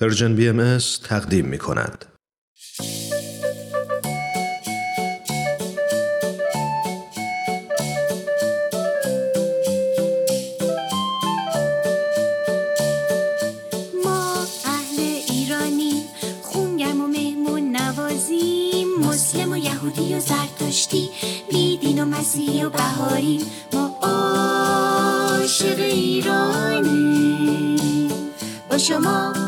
پرژن بی ام تقدیم می کند. یهودی و زرتشتی بیدین و مسیحی و بهاری. ما عاشق ایرانی با شما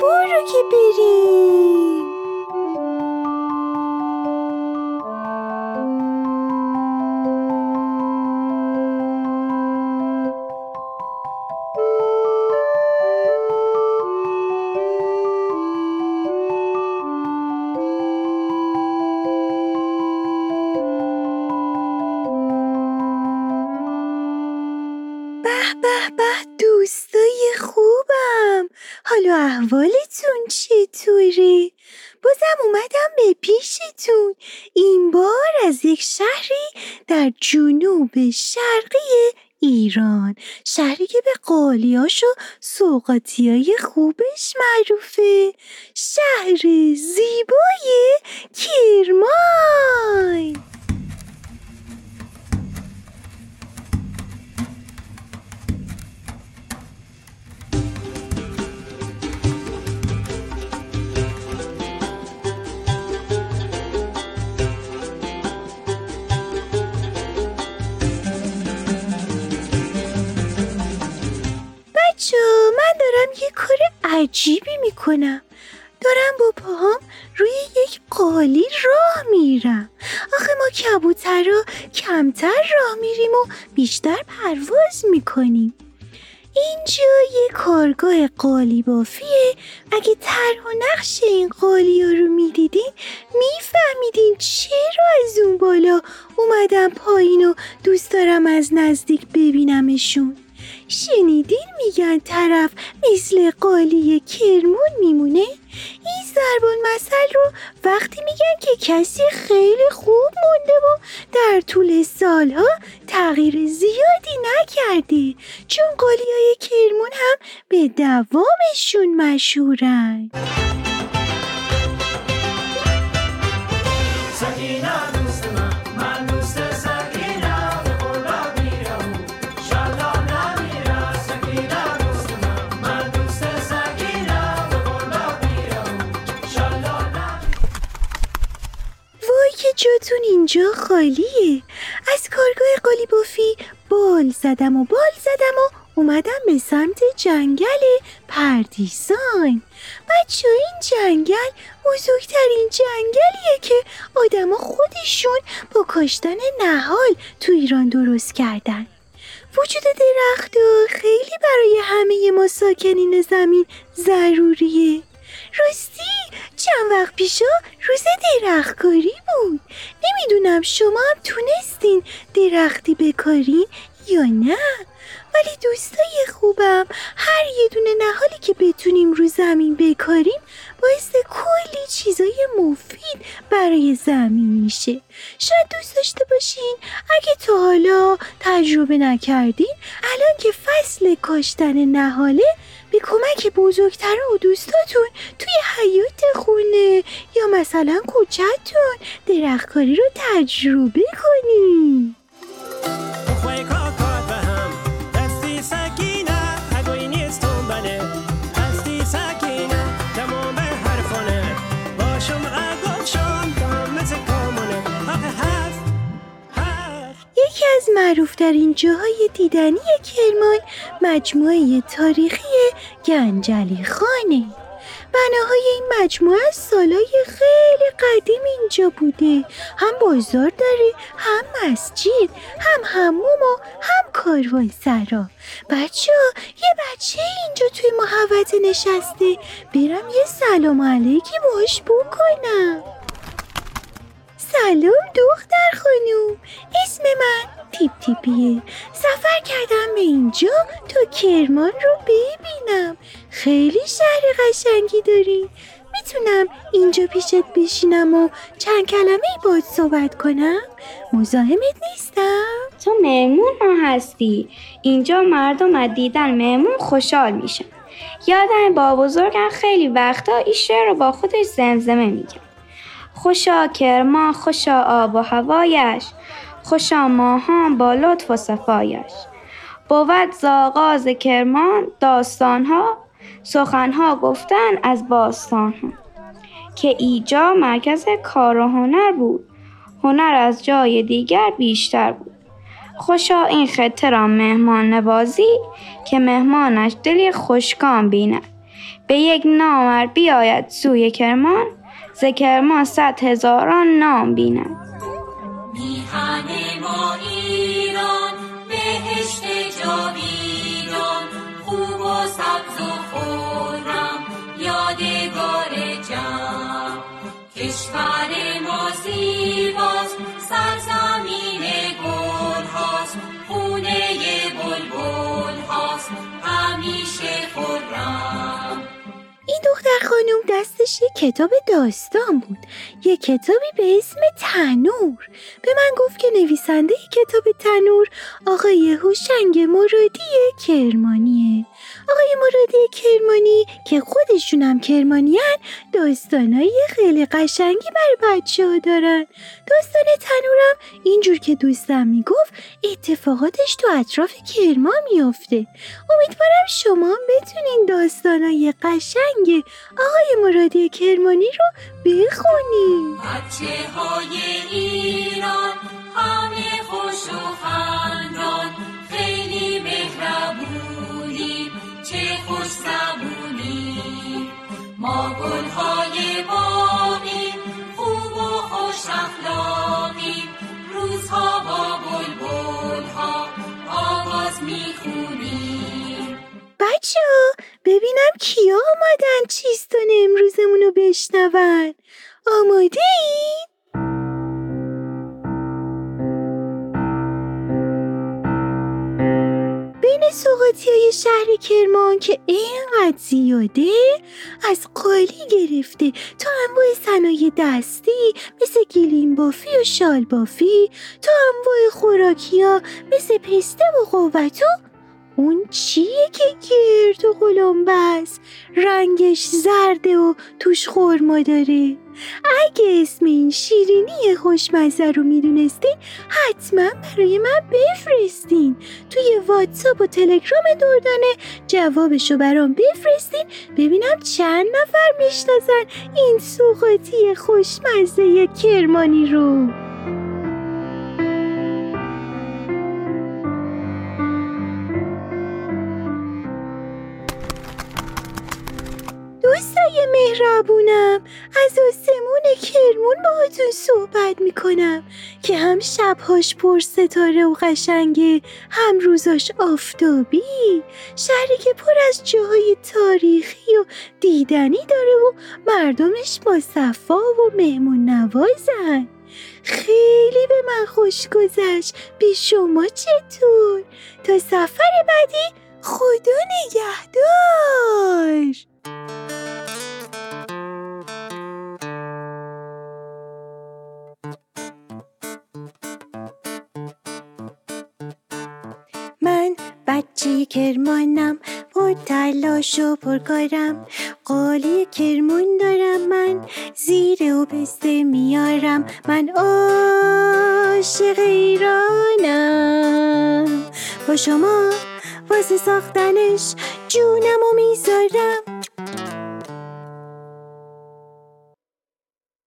برو که بریم به خوبم حالا احوالتون چطوره؟ بازم اومدم به پیشتون. این بار از یک شهری در جنوب شرقی ایران. شهری که به قالیاش و سوقاتیای خوبش معروفه. شهر زیبای کرمان. عجیبی می‌کنم. دارم با پاهام روی یک قالی راه میرم. آخه ما کبوترها کمتر راه میریم و بیشتر پرواز می‌کنیم. اینجا یه کارگاه قالی بافیه. اگه طرح و نقش این قالی ها رو می‌دیدین میفهمیدین چرا از اون بالا اومدم پایین و دوست دارم از نزدیک ببینمشون. شنیدین میگن طرف مثل قالی کرمون میمونه؟ این ضرب المثل رو وقتی میگن که کسی خیلی خوب مونده و در طول سالها تغییر زیادی نکرده چون قالی های کرمون هم به دوامشون مشهورن. جاتون اینجا خالیه. از کارگاه قالی بافی بال زدم و بال زدم و اومدم به سمت جنگل پردیسان. بچه این جنگل بزرگترین جنگلیه که آدما خودشون با کاشتن نهال تو ایران درست کردن. وجود درخت خیلی برای همه ما ساکنین زمین ضروریه. راستی چند وقت پیشا روز درختکاری بود. نمی‌دونم شما هم تونستین درختی بکارین یا نه؟ ولی دوستای خوبم هر یه دونه نهالی که بتونیم رو زمین بکاریم باعث کلی چیزای مفید برای زمین میشه. شاید دوست داشته باشین اگه تا حالا تجربه نکردین الان که فصل کاشتن نهاله به کمک بزرگتر و دوستاتون توی حیات خونه یا مثلا کوچهتون درختکاری رو تجربه کنین. معروفترین جاهای دیدنی کرمان مجموعه تاریخی گنجلی خانه. بناهای این مجموعه از سالای خیلی قدیم اینجا بوده. هم بازار داره هم مسجد هم هموم و هم کاروان سرا. بچه یه بچه اینجا توی محوطه نشسته. برم یه سلام علیکی باش بکنم. سلام دختر خانوم. اسم من تیپ تیپیه. سفر کردم به اینجا تا کرمان رو ببینم. خیلی شهر قشنگی داری. می‌تونم اینجا پیشت بشینم و چند کلمه ای باید صحبت کنم؟ مزاحمت نیستم؟ تو مهمون ما هستی. اینجا مردم از دیدن مهمون خوشحال میشن. یادم با بزرگم خیلی وقتا این شعر رو با خودش زمزمه میگه خوشا کرما خوشا آب و هوایش. خوشا ماهان با لطف و صفایش. بود ز آغاز کرمان داستانها سخنها گفتن از باستانها. که ایجا مرکز کار و هنر بود. هنر از جای دیگر بیشتر بود. خوشا این خطه را مهمان نوازی که مهمانش دلی خوشکام بیند. به یک نامر بیاید سوی کرمان ز کرمان صد هزاران نام بیند. میهن ما ایران بهشت جاویدان خوب و سبز و خورم یادگار جمع کشور ما زیباست سرزمین گل هاست خونه دختر خانم دستش یه کتاب داستان بود. یه کتابی به اسم تنور. به من گفت که نویسنده کتاب تنور آقای هوشنگ مرادی کرمانیه. آقای مرادی کرمانی که خودشون هم کرمانیان داستانای خیلی قشنگی برای بچه ها دارن. داستان تنورم اینجور که دوستم می‌گفت اتفاقاتش تو اطراف کرمان میافته. امیدوارم شما بتونین داستانای قشنگ آقای مرادی کرمانی رو بخونین. ببینم کیا آمادن چیستان امروزمون رو بشنون آماده این؟ بین سوقاتی های شهر کرمان که اینقدر زیاده از قالی گرفته تا انواع صنایع دستی مثل گلیم بافی و شال بافی تا انواع خوراکی ها مثل پسته و قوتو اون چیه که گرد و قلمبه است رنگش زرده و توش خورما داره. اگه اسم این شیرینی خوشمزه رو می‌دونستین حتما برای من بفرستین. توی واتساپ و تلگرام دردانه جوابشو برام بفرستین ببینم چند نفر می‌شناسن این سوقاتی خوشمزه کرمانی رو. مهربونم. از آسمون کرمون باهاتون صحبت می‌کنم که هم شبهاش پر ستاره و قشنگه هم روزاش آفتابی. شهری که پر از جاهای تاریخی و دیدنی داره و مردمش با صفا و مهمون نوازن. خیلی به من خوش گذشت. به شما چطور؟ تا سفر بعدی تلاش و پرکارم قالی کرمون دارم من. زیر و پسته میارم. من عاشق ایرانم. با شما واسه ساختنش جونم و می‌ذارم.